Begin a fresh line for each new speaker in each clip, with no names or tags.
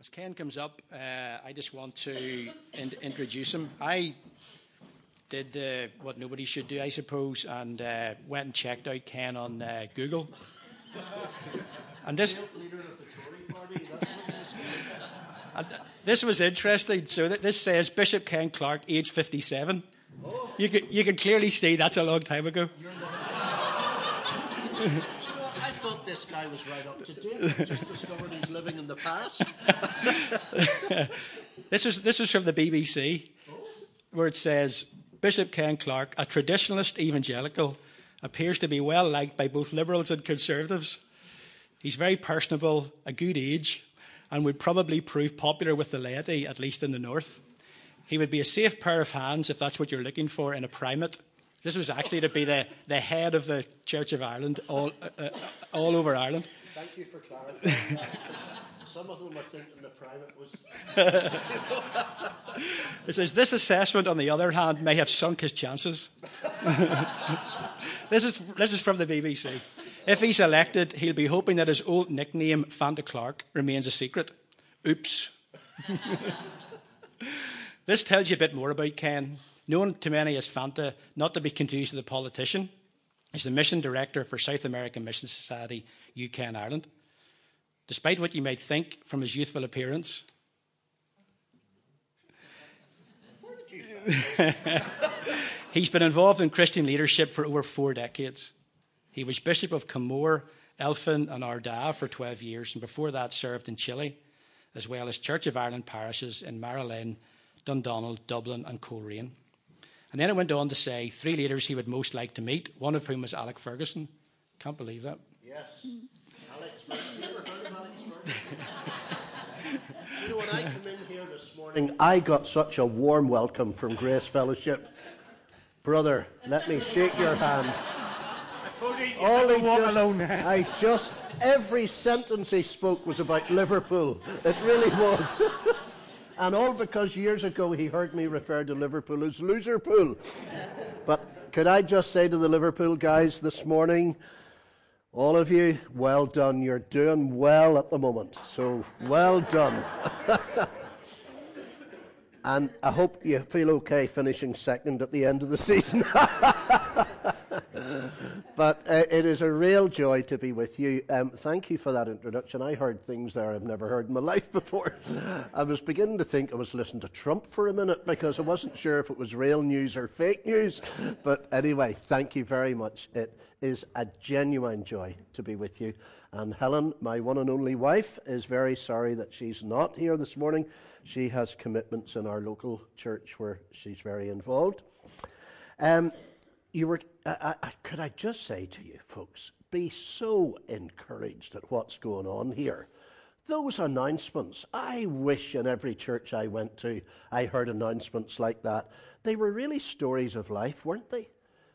As Ken comes up, uh, I just want to in- introduce him. I did the, what nobody should do, I suppose, and uh, went and checked out Ken on uh, Google. and this. and this was interesting. So th- this says Bishop Ken Clarke, age 57. Oh. You, can, you can clearly see that's a long time ago.
This guy was right up to date. Just discovered he's living in the past.
this was this was from the BBC, where it says Bishop Ken Clarke, a traditionalist evangelical, appears to be well liked by both liberals and conservatives. He's very personable, a good age, and would probably prove popular with the laity, at least in the north. He would be a safe pair of hands if that's what you're looking for in a primate this was actually to be the, the head of the Church of Ireland all, uh, uh all over Ireland.
Thank you for clarifying. Some of them were thinking the private was.
it says this assessment, on the other hand, may have sunk his chances. this is this is from the BBC. If he's elected, he'll be hoping that his old nickname, Fanta Clarke, remains a secret. Oops. this tells you a bit more about Ken known to many as Fanta, not to be confused with a politician. He's the mission director for South American Mission Society, UK and Ireland. Despite what you might think from his youthful appearance, he's been involved in Christian leadership for over four decades. He was Bishop of Kilmore, Elphin, and Ardagh for 12 years, and before that served in Chile, as well as Church of Ireland parishes in Magheralin, Dundonald, Dublin, and Coleraine. And then it went on to say three leaders he would most like to meet, one of whom was Alec Ferguson. Can't believe that.
Yes. Alex Ferguson. Never heard of Alex Ferguson? you know, when I came in here this morning, I got such a warm welcome from Grace Fellowship. Brother, let me shake your hand.
All he just,
I just, every sentence he spoke was about Liverpool. It really was. And all because years ago he heard me refer to Liverpool as Loserpool. but could I just say to the Liverpool guys this morning, all of you, well done. You're doing well at the moment. So well done. and I hope you feel okay finishing second at the end of the season. but uh, it is a real joy to be with you. Um, thank you for that introduction. I heard things there I've never heard in my life before. I was beginning to think I was listening to Trump for a minute because I wasn't sure if it was real news or fake news. But anyway, thank you very much. It is a genuine joy to be with you. And Helen, my one and only wife, is very sorry that she's not here this morning. She has commitments in our local church where she's very involved. Um, you were, could I just say to you, folks, be so encouraged at what's going on here. Those announcements, I wish in every church I went to, I heard announcements like that. They were really stories of life, weren't they?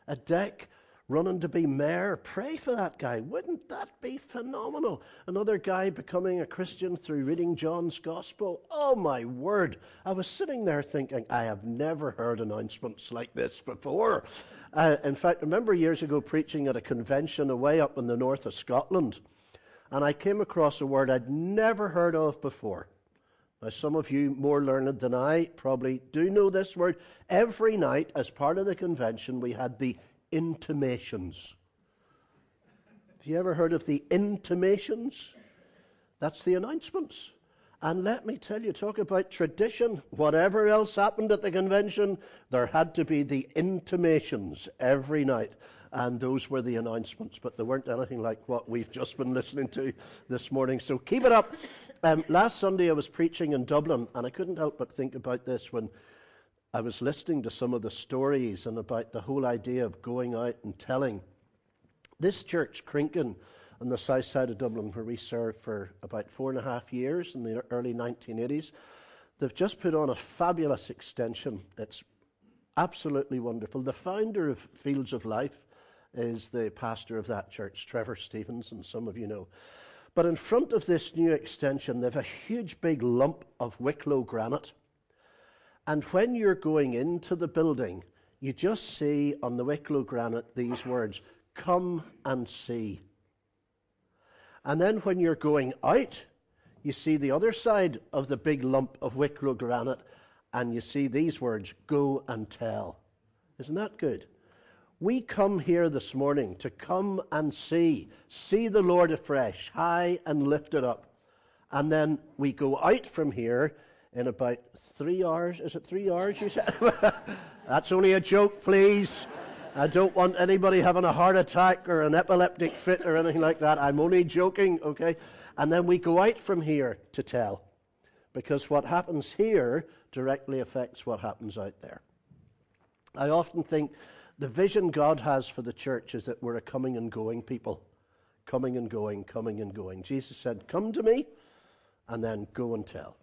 A deck running to be mayor. Pray for that guy. Wouldn't that be phenomenal? Another guy becoming a Christian through reading John's Gospel. Oh, my word. I was sitting there thinking, I have never heard announcements like this before. Uh, in fact, I remember years ago preaching at a convention away up in the north of Scotland, and I came across a word I'd never heard of before. Now, some of you more learned than I probably do know this word. Every night, as part of the convention, we had the intimations. Have you ever heard of the intimations? That's the announcements. And let me tell you, talk about tradition. Whatever else happened at the convention, there had to be the intimations every night. And those were the announcements, but they weren't anything like what we've just been listening to this morning. So keep it up. Um, last Sunday, I was preaching in Dublin, and I couldn't help but think about this when I was listening to some of the stories and about the whole idea of going out and telling. This church, Crinken, on the south side of Dublin, where we served for about four and a half years in the early 1980s, they've just put on a fabulous extension. It's absolutely wonderful. The founder of Fields of Life is the pastor of that church, Trevor Stevens, and some of you know. But in front of this new extension, they've a huge big lump of Wicklow granite and when you're going into the building, you just see on the Wicklow granite these words Come and see. And then when you're going out, you see the other side of the big lump of Wicklow granite, and you see these words go and tell. Isn't that good? We come here this morning to come and see, see the Lord afresh, high and lifted up. And then we go out from here in about three hours. Is it three hours, you said? That's only a joke, please. I don't want anybody having a heart attack or an epileptic fit or anything like that. I'm only joking, okay? And then we go out from here to tell. Because what happens here directly affects what happens out there. I often think the vision God has for the church is that we're a coming and going people. Coming and going, coming and going. Jesus said, Come to me, and then go and tell.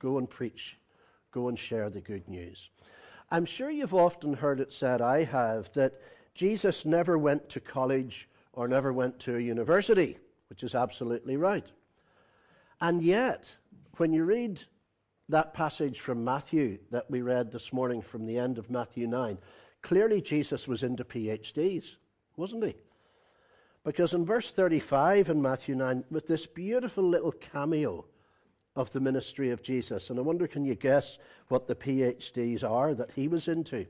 Go and preach. Go and share the good news. I'm sure you've often heard it said, I have, that Jesus never went to college or never went to a university, which is absolutely right. And yet, when you read that passage from Matthew that we read this morning from the end of Matthew 9, clearly Jesus was into PhDs, wasn't he? Because in verse 35 in Matthew 9, with this beautiful little cameo of the ministry of Jesus, and I wonder, can you guess what the PhDs are that he was into?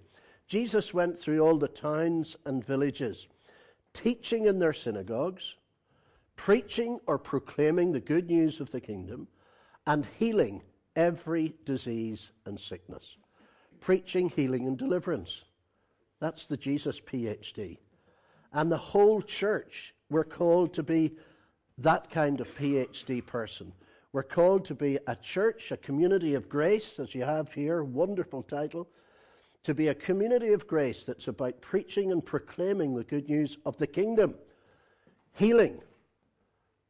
Jesus went through all the towns and villages, teaching in their synagogues, preaching or proclaiming the good news of the kingdom, and healing every disease and sickness. Preaching, healing, and deliverance. That's the Jesus PhD. And the whole church, we're called to be that kind of PhD person. We're called to be a church, a community of grace, as you have here, wonderful title, to be a community of grace that's about preaching and proclaiming the good news of the kingdom, healing,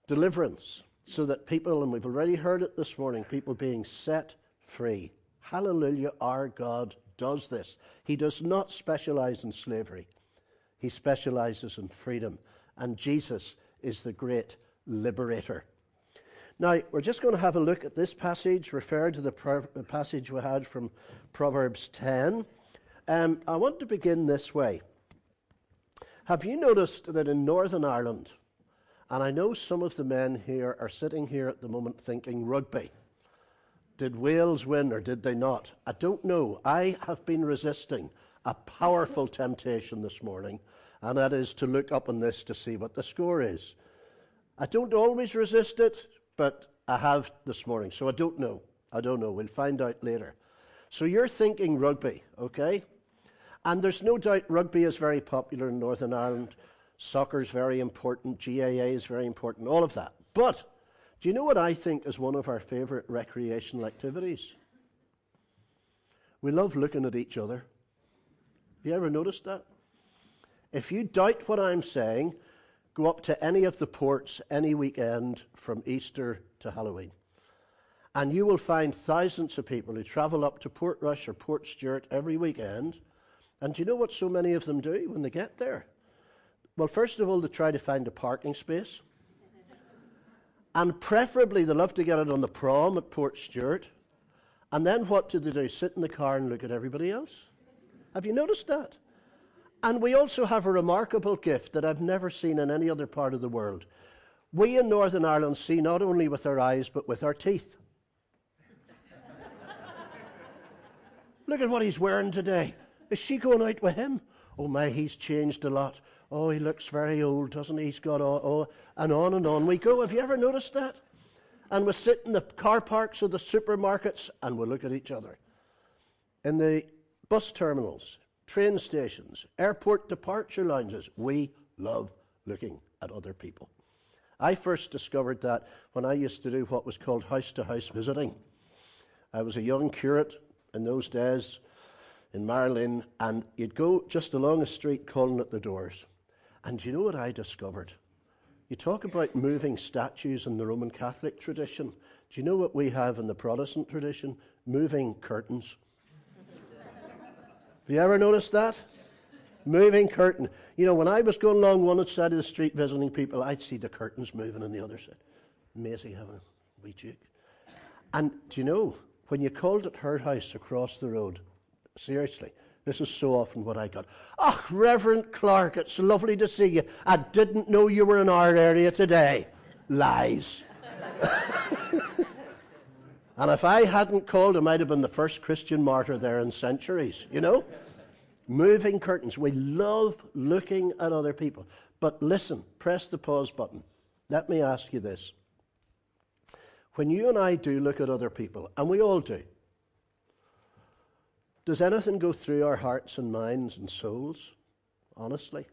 deliverance, so that people, and we've already heard it this morning, people being set free. Hallelujah, our God does this. He does not specialize in slavery, he specializes in freedom. And Jesus is the great liberator. Now, we're just going to have a look at this passage, referred to the, pro- passage we had from Proverbs 10. Um, I want to begin this way. Have you noticed that in Northern Ireland, and I know some of the men here are sitting here at the moment thinking rugby. Did Wales win or did they not? I don't know. I have been resisting a powerful temptation this morning, and that is to look up on this to see what the score is. I don't always resist it, but I have this morning, so I don't know. I don't know. We'll find out later. So you're thinking rugby, okay? And there's no doubt rugby is very popular in Northern Ireland. Soccer is very important. GAA is very important. All of that. But do you know what I think is one of our favourite recreational activities? We love looking at each other. Have you ever noticed that? If you doubt what I'm saying, go up to any of the ports any weekend from Easter to Halloween. And you will find thousands of people who travel up to Portrush or Port Portstewart every weekend. And do you know what so many of them do when they get there? Well, first of all, they try to find a parking space. And preferably, they love to get it on the prom at Port Portstewart. And then what do they do? Sit in the car and look at everybody else? Have you noticed that? And we also have a remarkable gift that I've never seen in any other part of the world. We in Northern Ireland see not only with our eyes, but with our teeth. Look at what he's wearing today. Is she going out with him? Oh my, he's changed a lot. Oh, he looks very old, doesn't he? He's got all, oh, and on and on we go. Have you ever noticed that? And we sit in the car parks of the supermarkets and we look at each other. In the bus terminals, train stations, airport departure lounges, we love looking at other people. I first discovered that when I used to do what was called house to house visiting. I was a young curate in those days in Magheralin, and you'd go just along a street calling at the doors. And you know what I discovered? You talk about moving statues in the Roman Catholic tradition. Do you know what we have in the Protestant tradition? Moving curtains. Have you ever noticed that? Moving curtain. You know, when I was going along one side of the street visiting people, I'd see the curtains moving on the other side. Amazing having a wee duke. And do you know, when you called at her house across the road, seriously, this is so often what I got. Oh, Reverend Clarke, it's lovely to see you. I didn't know you were in our area today. Lies. And if I hadn't called, I might have been the first Christian martyr there in centuries, you know? Moving curtains. We love looking at other people. But listen, press the pause button. Let me ask you this. When you and I do look at other people, and we all do, does anything go through our hearts and minds and souls, honestly,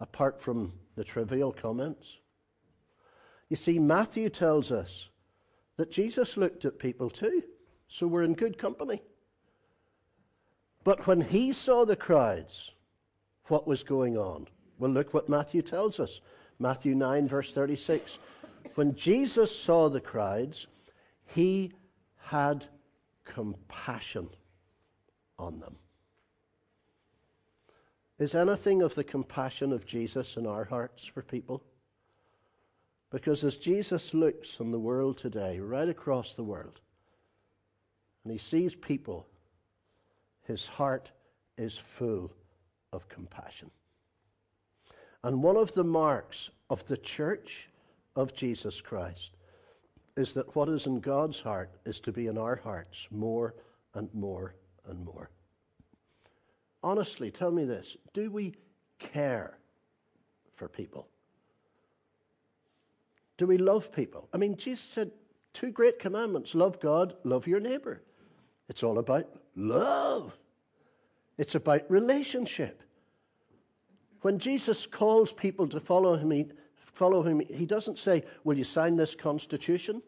apart from the trivial comments? You see, Matthew tells us that Jesus looked at people too, so we're in good company. But when he saw the crowds, what was going on? Well, look what Matthew tells us. Matthew 9, verse 36. When Jesus saw the crowds, he had compassion on them. Is anything of the compassion of Jesus in our hearts for people? Because as Jesus looks on the world today, right across the world, and he sees people, his heart is full of compassion. And one of the marks of the church of Jesus Christ is that what is in God's heart is to be in our hearts more and more and more. Honestly, tell me this do we care for people? Do we love people? I mean, Jesus said two great commandments love God, love your neighbor. It's all about love, it's about relationship. When Jesus calls people to follow him, he, follow him, he doesn't say, Will you sign this constitution?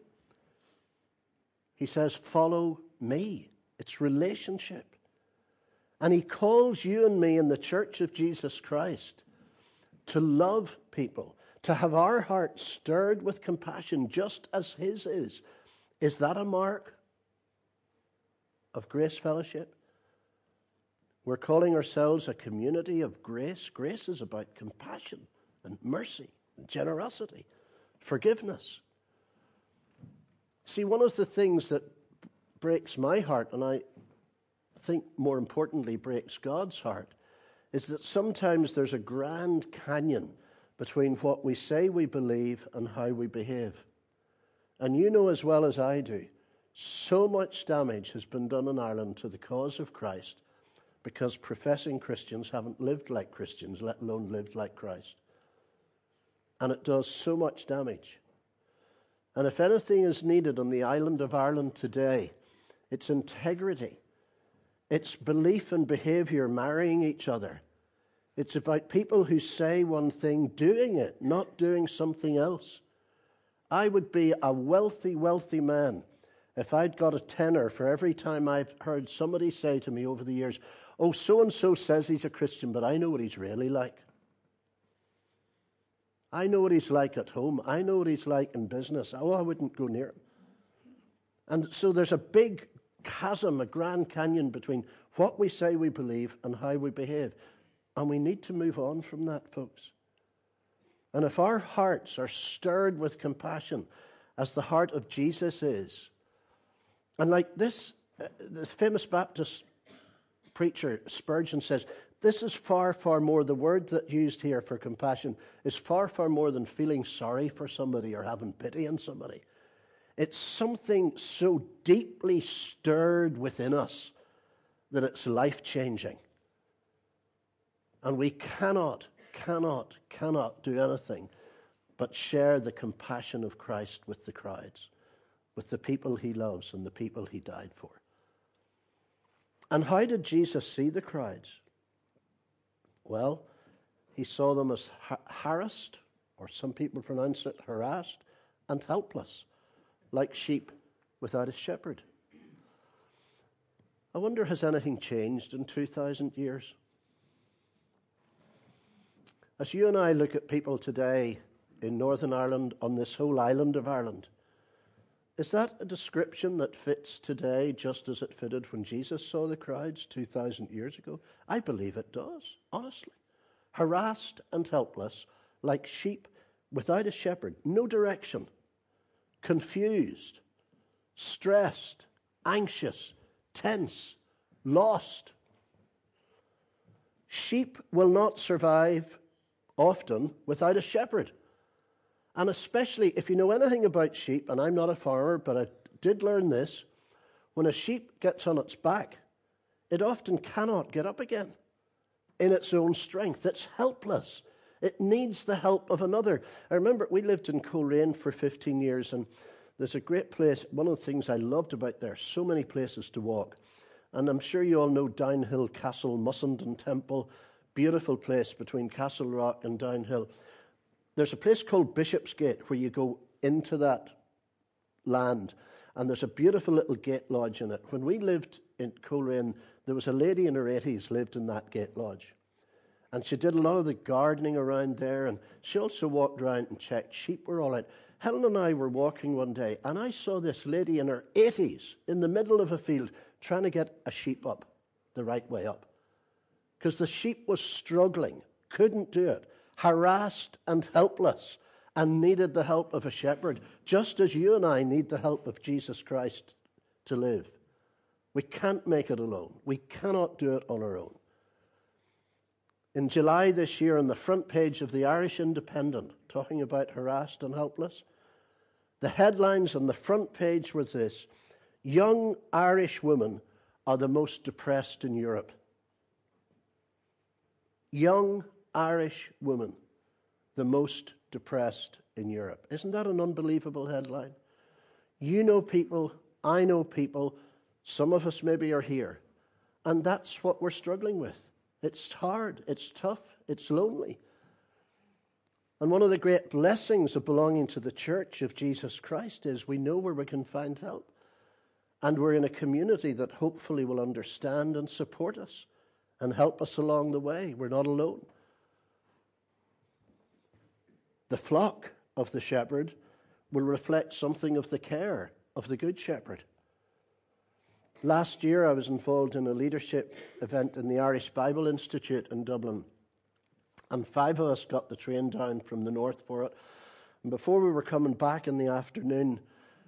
He says, Follow me. It's relationship. And he calls you and me in the church of Jesus Christ to love people to have our hearts stirred with compassion just as His is, is that a mark of grace fellowship? We're calling ourselves a community of grace. Grace is about compassion and mercy and generosity, forgiveness. See, one of the things that breaks my heart, and I think more importantly breaks God's heart, is that sometimes there's a grand canyon between what we say we believe and how we behave. And you know as well as I do, so much damage has been done in Ireland to the cause of Christ because professing Christians haven't lived like Christians, let alone lived like Christ. And it does so much damage. And if anything is needed on the island of Ireland today, it's integrity, it's belief and behavior marrying each other it's about people who say one thing, doing it, not doing something else. I would be a wealthy, wealthy man if I'd got a tenner for every time I've heard somebody say to me over the years, Oh, so and so says he's a Christian, but I know what he's really like. I know what he's like at home. I know what he's like in business. Oh, I wouldn't go near him. And so there's a big chasm, a grand canyon between what we say we believe and how we behave. And we need to move on from that, folks. And if our hearts are stirred with compassion, as the heart of Jesus is, and like this, uh, this famous Baptist preacher, Spurgeon, says, this is far, far more, the word that used here for compassion is far, far more than feeling sorry for somebody or having pity on somebody. It's something so deeply stirred within us that it's life changing. And we cannot, cannot, cannot do anything but share the compassion of Christ with the crowds, with the people he loves and the people he died for. And how did Jesus see the crowds? Well, he saw them as harassed, or some people pronounce it harassed, and helpless, like sheep without a shepherd. I wonder, has anything changed in 2,000 years? As you and I look at people today in Northern Ireland, on this whole island of Ireland, is that a description that fits today just as it fitted when Jesus saw the crowds 2,000 years ago? I believe it does, honestly. Harassed and helpless, like sheep without a shepherd, no direction, confused, stressed, anxious, tense, lost. Sheep will not survive often without a shepherd. And especially if you know anything about sheep, and I'm not a farmer, but I did learn this when a sheep gets on its back, it often cannot get up again in its own strength. It's helpless. It needs the help of another. I remember we lived in Coleraine for 15 years, and there's a great place. One of the things I loved about there, so many places to walk. And I'm sure you all know Downhill Castle, Mussenden Temple, beautiful place between Castle Rock and Downhill. There's a place called Bishopsgate where you go into that land, and there's a beautiful little gate lodge in it. When we lived in Coleraine, there was a lady in her 80s lived in that gate lodge. And she did a lot of the gardening around there, and she also walked around and checked sheep were all right. Helen and I were walking one day, and I saw this lady in her 80s in the middle of a field trying to get a sheep up the right way up. Because the sheep was struggling, couldn't do it, harassed and helpless, and needed the help of a shepherd, just as you and I need the help of Jesus Christ to live. We can't make it alone. We cannot do it on our own. In July this year, on the front page of the Irish Independent, talking about harassed and helpless, the headlines on the front page were this Young Irish women are the most depressed in Europe. Young Irish woman, the most depressed in Europe. Isn't that an unbelievable headline? You know people, I know people, some of us maybe are here, and that's what we're struggling with. It's hard, it's tough, it's lonely. And one of the great blessings of belonging to the church of Jesus Christ is we know where we can find help. And we're in a community that hopefully will understand and support us and help us along the way. We're not alone. The flock of the shepherd will reflect something of the care of the good shepherd. Last year, I was involved in a leadership event in the Irish Bible Institute in Dublin. And five of us got the train down from the north for it. And before we were coming back in the afternoon,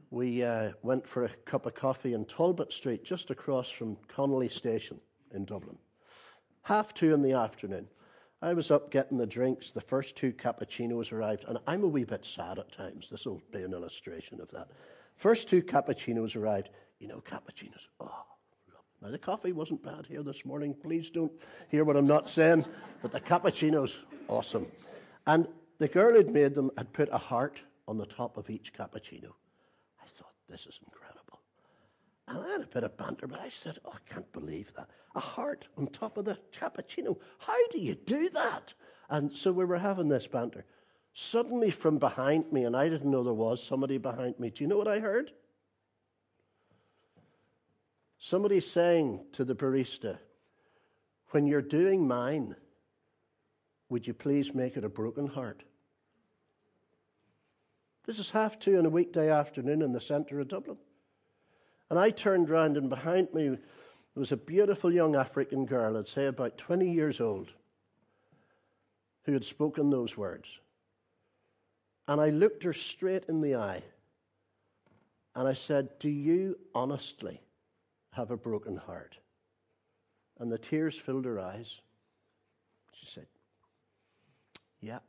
we uh, went for a cup of coffee in Talbot Street, just across from Connolly Station in Dublin. Half two in the afternoon. I was up getting the drinks. The first two cappuccinos arrived, and I'm a wee bit sad at times. This will be an illustration of that. First two cappuccinos arrived. You know, cappuccinos. Oh, now the coffee wasn't bad here this morning. Please don't hear what I'm not saying. But the cappuccinos, awesome. And the girl who'd made them had put a heart on the top of each cappuccino. I thought, this is incredible. And I had a bit of banter, but I said, oh, I can't believe that. A heart on top of the cappuccino. How do you do that? And so we were having this banter. Suddenly, from behind me, and I didn't know there was somebody behind me, do you know what I heard? Somebody saying to the barista, When you're doing mine, would you please make it a broken heart? This is half two on a weekday afternoon in the centre of Dublin. And I turned round, and behind me was a beautiful young African girl, I'd say about 20 years old, who had spoken those words. And I looked her straight in the eye, and I said, Do you honestly have a broken heart? And the tears filled her eyes. She said, Yeah.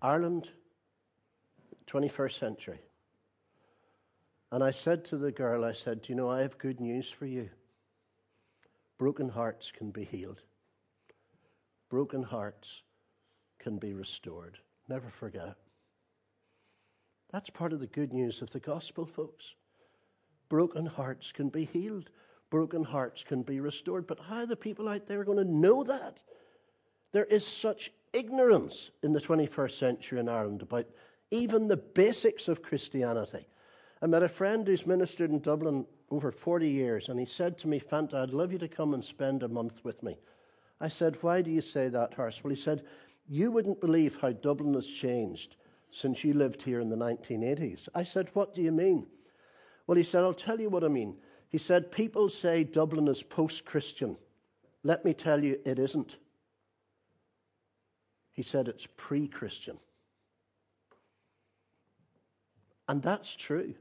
Ireland, 21st century. And I said to the girl, I said, Do you know, I have good news for you. Broken hearts can be healed, broken hearts can be restored. Never forget it. That's part of the good news of the gospel, folks. Broken hearts can be healed, broken hearts can be restored. But how are the people out there going to know that? There is such ignorance in the 21st century in Ireland about even the basics of Christianity. I met a friend who's ministered in Dublin over 40 years, and he said to me, Fanta, I'd love you to come and spend a month with me. I said, Why do you say that, Horace? Well, he said, You wouldn't believe how Dublin has changed since you lived here in the 1980s. I said, What do you mean? Well, he said, I'll tell you what I mean. He said, People say Dublin is post Christian. Let me tell you, it isn't. He said, It's pre Christian. And that's true.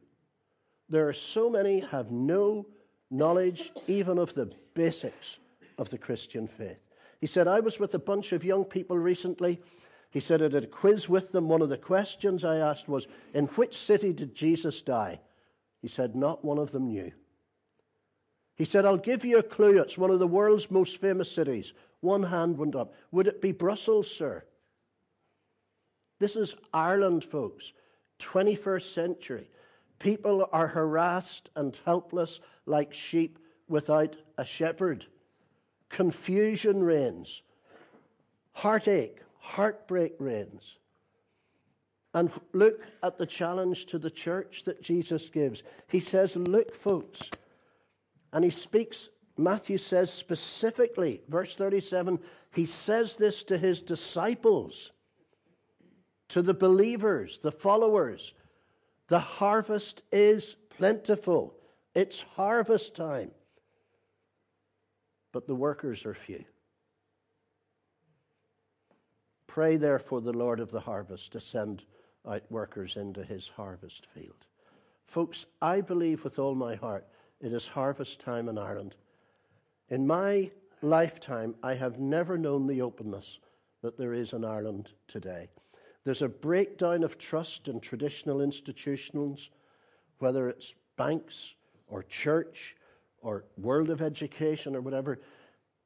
There are so many have no knowledge even of the basics of the Christian faith. He said, I was with a bunch of young people recently He said, I did a quiz with them. One of the questions I asked was, In which city did Jesus die? He said, Not one of them knew. He said, I'll give you a clue. It's one of the world's most famous cities. One hand went up. Would it be Brussels, sir? This is Ireland, folks. 21st century. People are harassed and helpless like sheep without a shepherd. Confusion reigns. Heartache, heartbreak reigns. And look at the challenge to the church that Jesus gives. He says, Look, folks. And he speaks, Matthew says specifically, verse 37, he says this to his disciples, to the believers, the followers. The harvest is plentiful, it's harvest time. But the workers are few. Pray therefore the Lord of the harvest to send out workers into his harvest field. Folks, I believe with all my heart it is harvest time in Ireland. In my lifetime, I have never known the openness that there is in Ireland today. There's a breakdown of trust in traditional institutions, whether it's banks or church or world of education or whatever.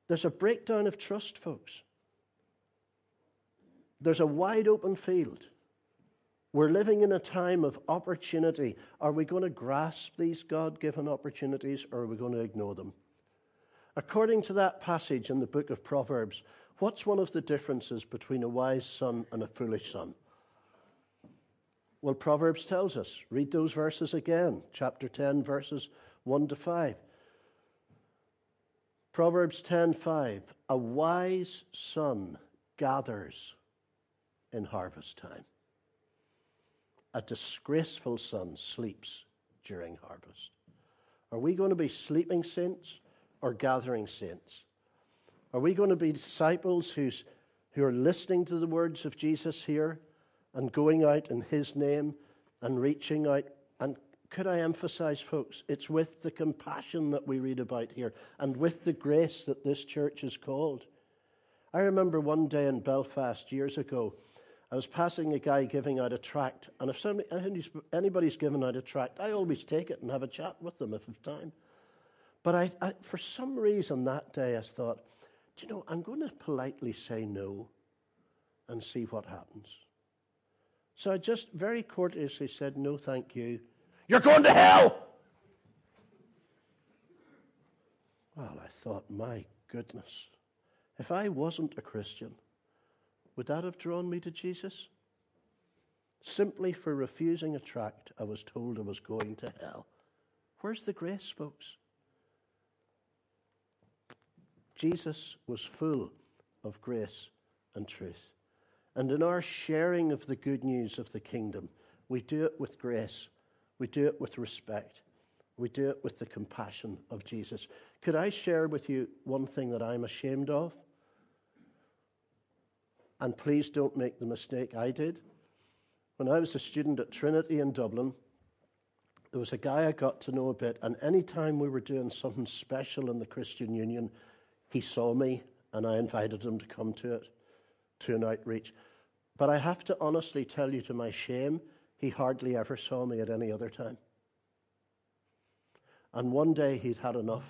There's a breakdown of trust, folks. There's a wide open field. We're living in a time of opportunity. Are we going to grasp these God given opportunities or are we going to ignore them? According to that passage in the book of Proverbs, what's one of the differences between a wise son and a foolish son? Well, Proverbs tells us. Read those verses again, chapter 10, verses 1 to 5. Proverbs 10:5 A wise son gathers in harvest time. A disgraceful son sleeps during harvest. Are we going to be sleeping saints or gathering saints? Are we going to be disciples who's, who are listening to the words of Jesus here and going out in his name and reaching out? And could I emphasize, folks, it's with the compassion that we read about here and with the grace that this church is called. I remember one day in Belfast years ago, I was passing a guy giving out a tract, and if somebody, anybody's given out a tract, I always take it and have a chat with them if I've time. But I, I, for some reason that day, I thought, do you know, I'm going to politely say no and see what happens. So I just very courteously said, no, thank you. You're going to hell! Well, I thought, my goodness, if I wasn't a Christian, would that have drawn me to Jesus? Simply for refusing a tract, I was told I was going to hell. Where's the grace, folks? Jesus was full of grace and truth. And in our sharing of the good news of the kingdom, we do it with grace, we do it with respect, we do it with the compassion of Jesus. Could I share with you one thing that I'm ashamed of? And please don't make the mistake I did. When I was a student at Trinity in Dublin, there was a guy I got to know a bit, and any time we were doing something special in the Christian Union, he saw me and I invited him to come to it, to an outreach. But I have to honestly tell you, to my shame, he hardly ever saw me at any other time. And one day he'd had enough,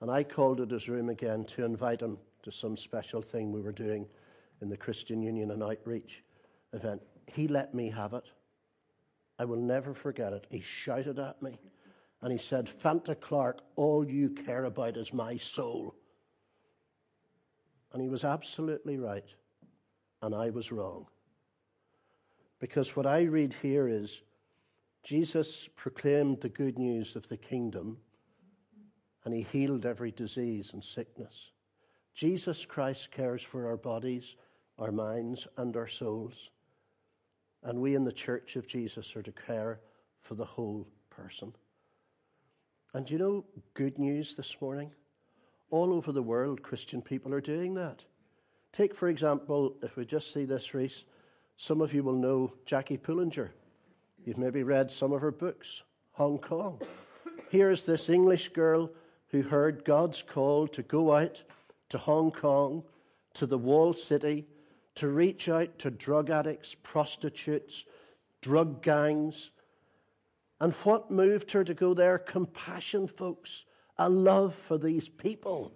and I called at his room again to invite him to some special thing we were doing in the Christian Union and Outreach event. He let me have it. I will never forget it. He shouted at me and he said, Fanta Clarke, all you care about is my soul. And he was absolutely right, and I was wrong. Because what I read here is Jesus proclaimed the good news of the kingdom, and he healed every disease and sickness. Jesus Christ cares for our bodies, our minds, and our souls. And we in the church of Jesus are to care for the whole person. And you know, good news this morning? All over the world, Christian people are doing that. Take, for example, if we just see this, Reese, some of you will know Jackie Pullinger. You've maybe read some of her books, Hong Kong. Here's this English girl who heard God's call to go out to Hong Kong, to the walled city, to reach out to drug addicts, prostitutes, drug gangs. And what moved her to go there? Compassion, folks, a love for these people.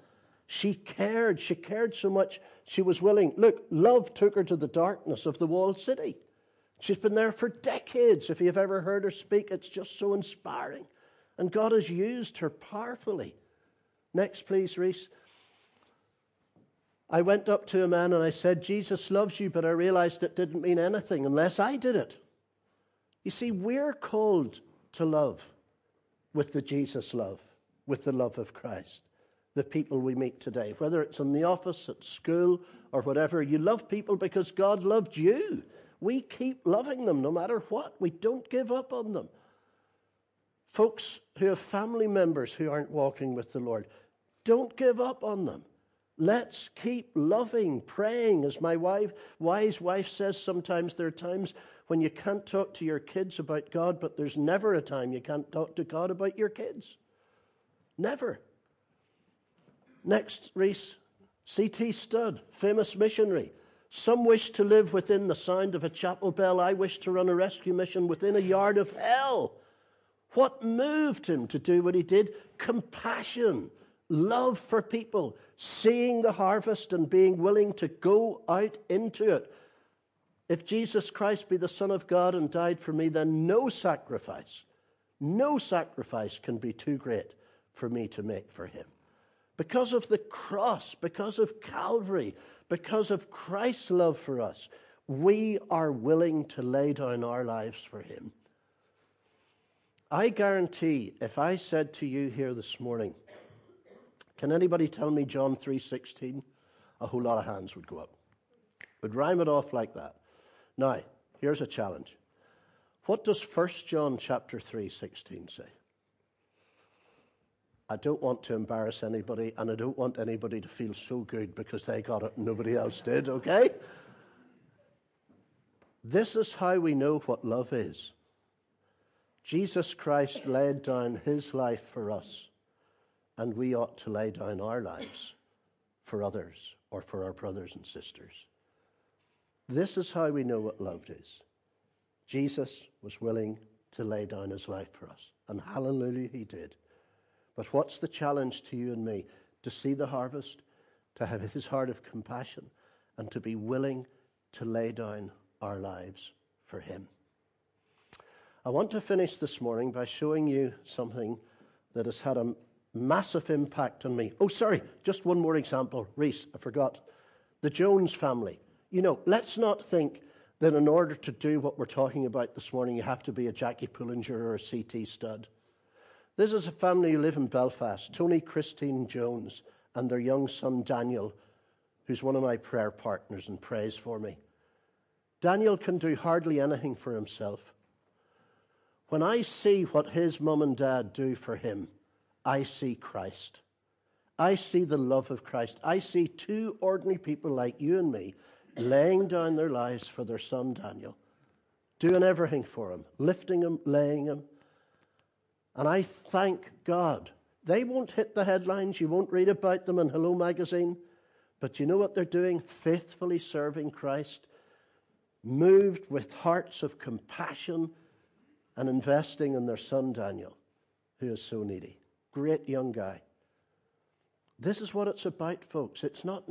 She cared. She cared so much, she was willing. Look, love took her to the darkness of the walled city. She's been there for decades. If you've ever heard her speak, it's just so inspiring. And God has used her powerfully. Next, please, Reese. I went up to a man and I said, Jesus loves you, but I realized it didn't mean anything unless I did it. You see, we're called to love with the Jesus love, with the love of Christ, the people we meet today. Whether it's in the office, at school, or whatever, you love people because God loved you. We keep loving them no matter what. We don't give up on them. Folks who have family members who aren't walking with the Lord, don't give up on them. Let's keep loving, praying. As my wife, wise wife says sometimes, there are times when you can't talk to your kids about God, but there's never a time you can't talk to God about your kids. Never. Next, Reese, C.T. Studd, famous missionary. Some wish to live within the sound of a chapel bell. I wish to run a rescue mission within a yard of hell. What moved him to do what he did? Compassion love for people, seeing the harvest and being willing to go out into it. If Jesus Christ be the Son of God and died for me, then no sacrifice, no sacrifice can be too great for me to make for him. Because of the cross, because of Calvary, because of Christ's love for us, we are willing to lay down our lives for him. I guarantee if I said to you here this morning, can anybody tell me John 3:16? A whole lot of hands would go up. Would rhyme it off like that. Now, here's a challenge. What does 1 John chapter 3:16 say? I don't want to embarrass anybody and I don't want anybody to feel so good because they got it and nobody else did, okay? This is how we know what love is. Jesus Christ laid down his life for us and we ought to lay down our lives for others or for our brothers and sisters. This is how we know what love is. Jesus was willing to lay down his life for us, and hallelujah, he did. But what's the challenge to you and me? To see the harvest, to have his heart of compassion, and to be willing to lay down our lives for him. I want to finish this morning by showing you something that has had a massive impact on me. Oh, sorry, just one more example. Reese, I forgot. The Jones family. You know, let's not think that in order to do what we're talking about this morning, you have to be a Jackie Pullinger or a C.T. Studd. This is a family who live in Belfast Tony Christine Jones and their young son Daniel, who's one of my prayer partners and prays for me. Daniel can do hardly anything for himself. When I see what his mum and dad do for him, I see Christ. I see the love of Christ. I see two ordinary people like you and me laying down their lives for their son Daniel, doing everything for him, lifting him, laying him. And I thank God. They won't hit the headlines. You won't read about them in Hello Magazine. But you know what they're doing? Faithfully serving Christ, moved with hearts of compassion and investing in their son Daniel, who is so needy. Great young guy. This is what it's about, folks. It's not.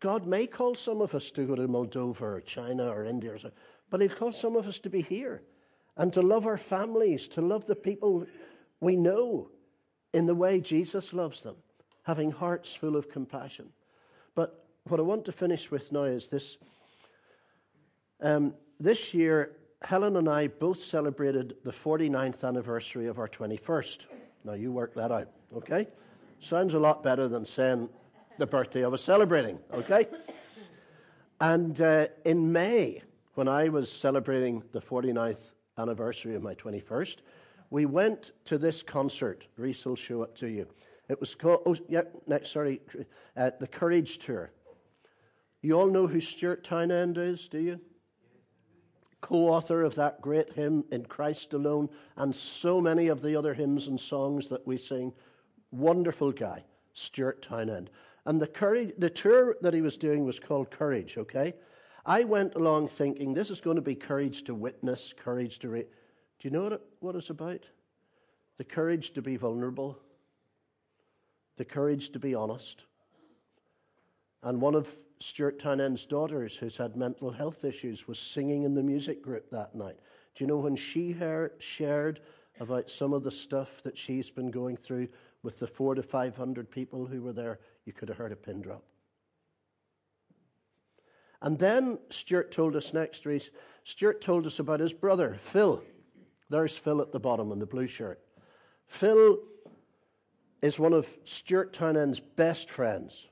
God may call some of us to go to Moldova or China or India, or so, but He'll call some of us to be here and to love our families, to love the people we know in the way Jesus loves them, having hearts full of compassion. But what I want to finish with now is this. Um, this year, Helen and I both celebrated the 49th anniversary of our 21st. Now, you work that out, okay? Sounds a lot better than saying the birthday I was celebrating, okay? And uh, in May, when I was celebrating the 49th anniversary of my 21st, we went to this concert. Reese will show it to you. It was called, oh, yeah, next, sorry, uh, the Courage Tour. You all know who Stuart Townend is, do you? co author of that great hymn, In Christ Alone, and so many of the other hymns and songs that we sing. Wonderful guy, Stuart Townend. And the, courage, the tour that he was doing was called Courage, okay? I went along thinking this is going to be courage to witness, courage to. Re- Do you know what, it, what it's about? The courage to be vulnerable, the courage to be honest. And one of Stuart Townend's daughters, who's had mental health issues, was singing in the music group that night. Do you know when she shared about some of the stuff that she's been going through with the four to five hundred people who were there, you could have heard a pin drop. And then Stuart told us next, Stuart told us about his brother, Phil. There's Phil at the bottom in the blue shirt. Phil is one of Stuart Townend's best friends,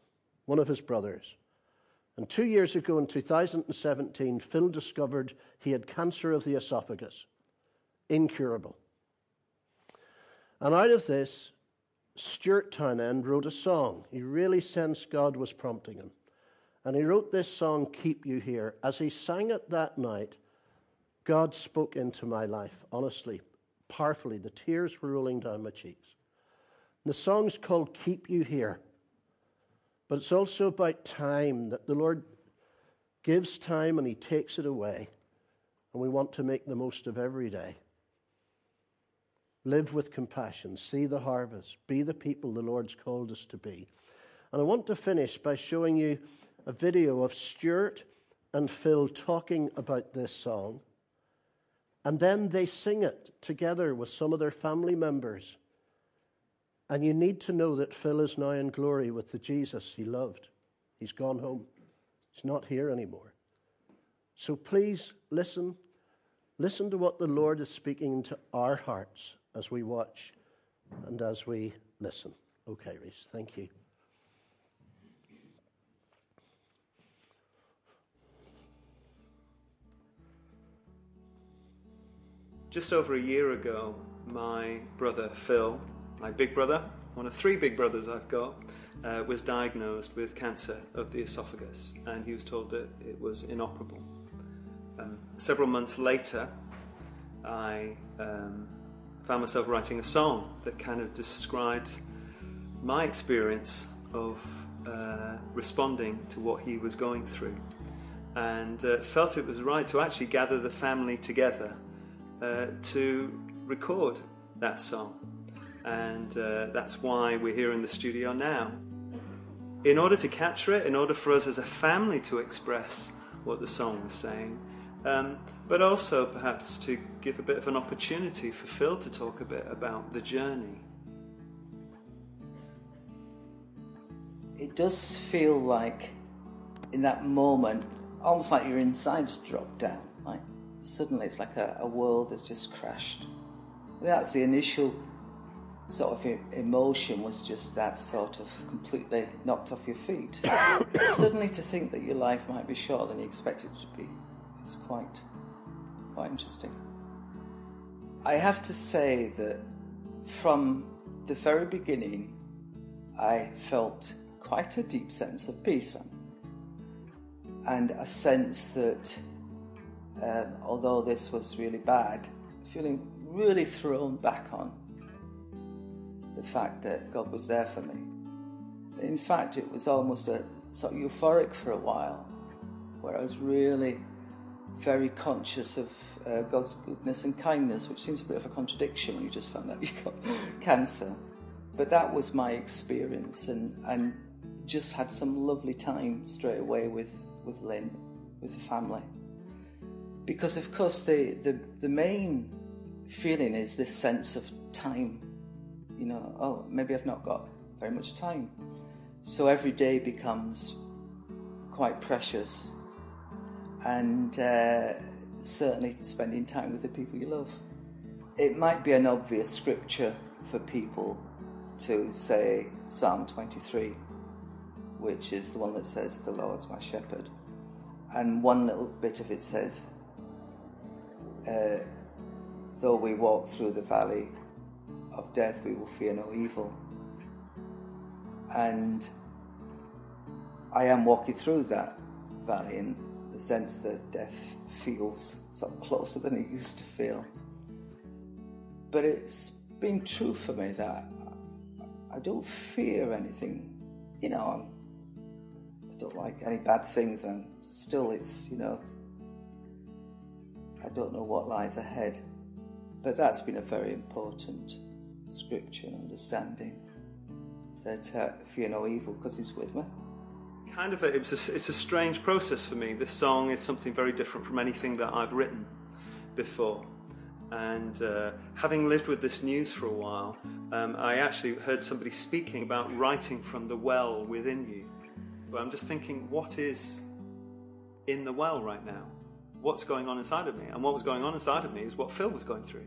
one of his brothers. And two years ago in 2017, Phil discovered he had cancer of the esophagus, incurable. And out of this, Stuart Townend wrote a song. He really sensed God was prompting him. And he wrote this song, Keep You Here. As he sang it that night, God spoke into my life, honestly, powerfully. The tears were rolling down my cheeks. And the song's called Keep You Here. But it's also about time, that the Lord gives time and he takes it away. And we want to make the most of every day. Live with compassion, see the harvest, be the people the Lord's called us to be. And I want to finish by showing you a video of Stuart and Phil talking about this song. And then they sing it together with some of their family members. And you need to know that Phil is now in glory with the Jesus he loved. He's gone home, he's not here anymore. So please listen. Listen to what the Lord is speaking into our hearts as we watch and as we listen. Okay, Reese, thank you.
Just over a year ago, my brother Phil, my big brother, one of three big brothers I've got, uh, was diagnosed with cancer of the esophagus and he was told that it was inoperable. Um, several months later, I um, found myself writing a song that kind of described my experience of uh, responding to what he was going through and uh, felt it was right to actually gather the family together uh, to record that song. And uh, that's why we're here in the studio now. In order to capture it, in order for us as a family to express what the song was saying, um, but also perhaps to give a bit of an opportunity for Phil to talk a bit about the journey.
It does feel like, in that moment, almost like your insides drop down suddenly it's like a, a world has just crashed. That's the initial sort of emotion was just that sort of completely knocked off your feet. Suddenly to think that your life might be shorter than you expected it to be is quite, quite interesting. I have to say that from the very beginning, I felt quite a deep sense of peace and a sense that um, although this was really bad, feeling really thrown back on the fact that God was there for me. In fact, it was almost a sort of euphoric for a while, where I was really very conscious of uh, God's goodness and kindness, which seems a bit of a contradiction when you just found out you've got cancer. But that was my experience, and, and just had some lovely time straight away with, with Lynn, with the family because of course the, the, the main feeling is this sense of time. You know oh maybe i've not got very much time. So every day becomes quite precious. And uh, certainly spending time with the people you love. It might be an obvious scripture for people to say psalm 23 which is the one that says the lord's my shepherd. And one little bit of it says uh, though we walk through the valley of death, we will fear no evil. And I am walking through that valley in the sense that death feels sort of closer than it used to feel. But it's been true for me that I don't fear anything. You know, I'm don't like any bad things, and still, it's, you know, I don't know what lies ahead. But that's been a very important scripture and understanding that uh, fear no evil because he's with me.
Kind of, a, it was a, it's a strange process for me. This song is something very different from anything that I've written before. And uh, having lived with this news for a while, um, I actually heard somebody speaking about writing from the well within you. But I'm just thinking, what is in the well right now? What's going on inside of me? And what was going on inside of me is what Phil was going through.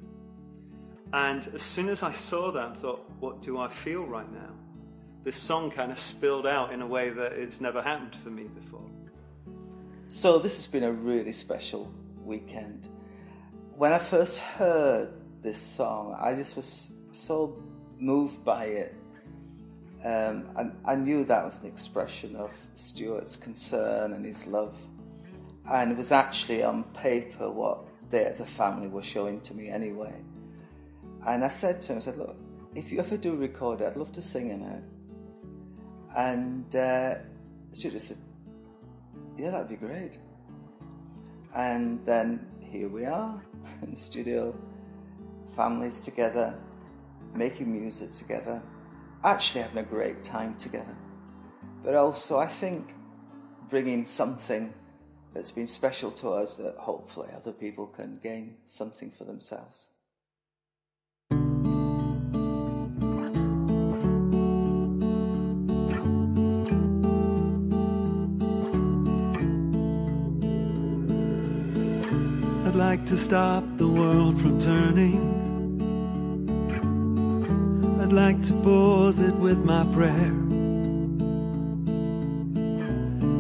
And as soon as I saw that, I thought, what do I feel right now? This song kind of spilled out in a way that it's never happened for me before.
So, this has been a really special weekend when I first heard this song, I just was so moved by it. Um, and I knew that was an expression of Stuart's concern and his love. And it was actually on paper what they as a family were showing to me anyway. And I said to him, I said, look, if you ever do record it, I'd love to sing in it. And uh, Stuart said, yeah, that'd be great. And then here we are in the studio, families together, making music together, actually having a great time together. But also, I think bringing something that's been special to us that hopefully other people can gain something for themselves.
I'd like to stop the world from turning. I'd like to pause it with my prayer.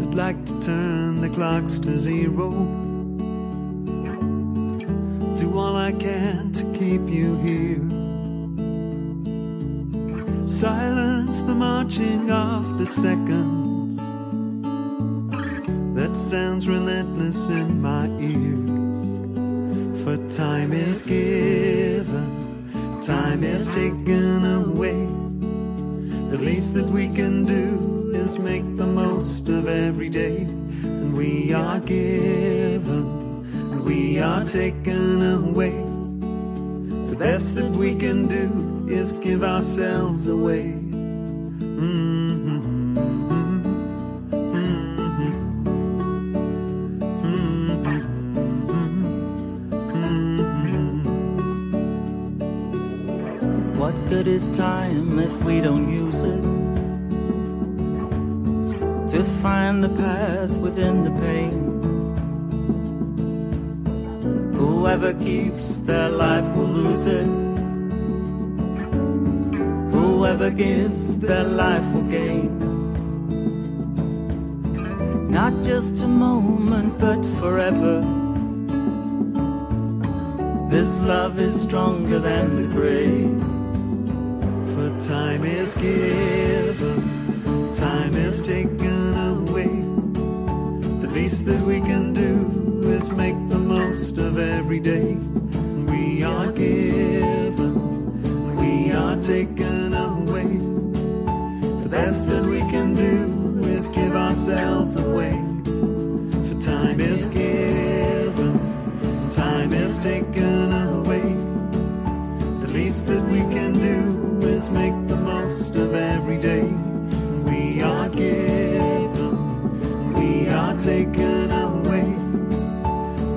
I'd like to turn the clocks to zero. Do all I can to keep you here. Silence the marching of the seconds. That sounds relentless in my ears. For time is given, time is taken away. The least that we can do is make the most of every day. And we are given, and we are taken away. The best that we can do is give ourselves away.
What good is time if we don't use it to find the path within the pain. Whoever keeps their life will lose it. Whoever gives their life will gain. Not just a moment, but forever. This love is stronger than the grave. For time is given, time is taken away. The least that we can do is make the most of every day. We are given, we are taken away. The best that we can do is give ourselves away. For time is given, taken away.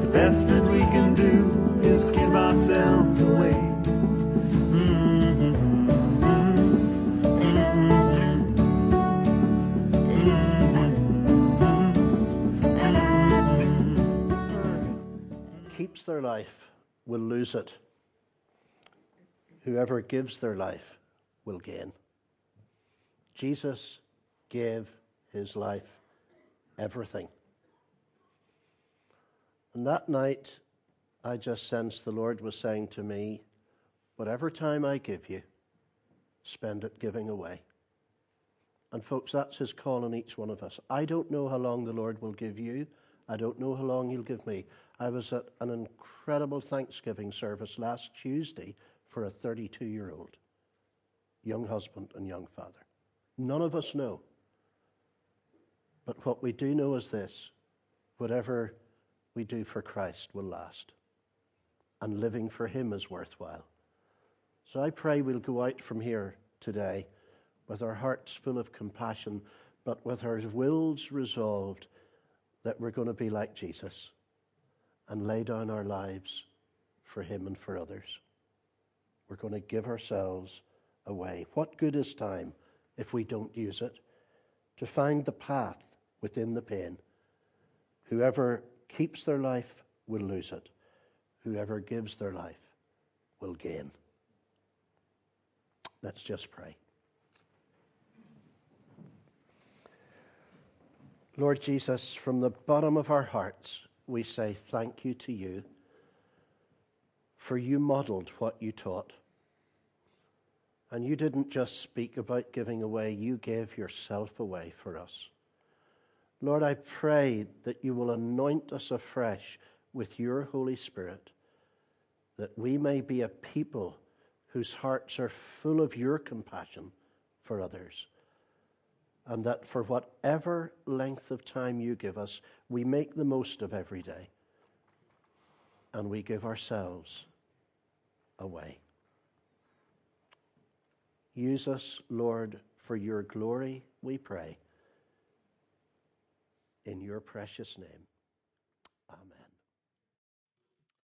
The best that we can do is give ourselves away.
Keeps their life will lose it. Whoever gives their life will gain. Jesus gave his life everything. And that night, I just sensed the Lord was saying to me, Whatever time I give you, spend it giving away. And, folks, that's his call on each one of us. I don't know how long the Lord will give you. I don't know how long he'll give me. I was at an incredible Thanksgiving service last Tuesday for a 32 year old young husband and young father. None of us know. But what we do know is this whatever we do for Christ will last, and living for Him is worthwhile. So I pray we'll go out from here today with our hearts full of compassion, but with our wills resolved that we're going to be like Jesus and lay down our lives for Him and for others. We're going to give ourselves away. What good is time if we don't use it? To find the path within the pain. Whoever keeps their life will lose it. Whoever gives their life will gain. Let's just pray. Lord Jesus, from the bottom of our hearts, we say thank you to you for you modeled what you taught. And you didn't just speak about giving away, you gave yourself away for us. Lord, I pray that you will anoint us afresh with your Holy Spirit, that we may be a people whose hearts are full of your compassion for others. And that for whatever length of time you give us, we make the most of every day. And we give ourselves away. Use us, Lord, for your glory, we pray. In your precious name.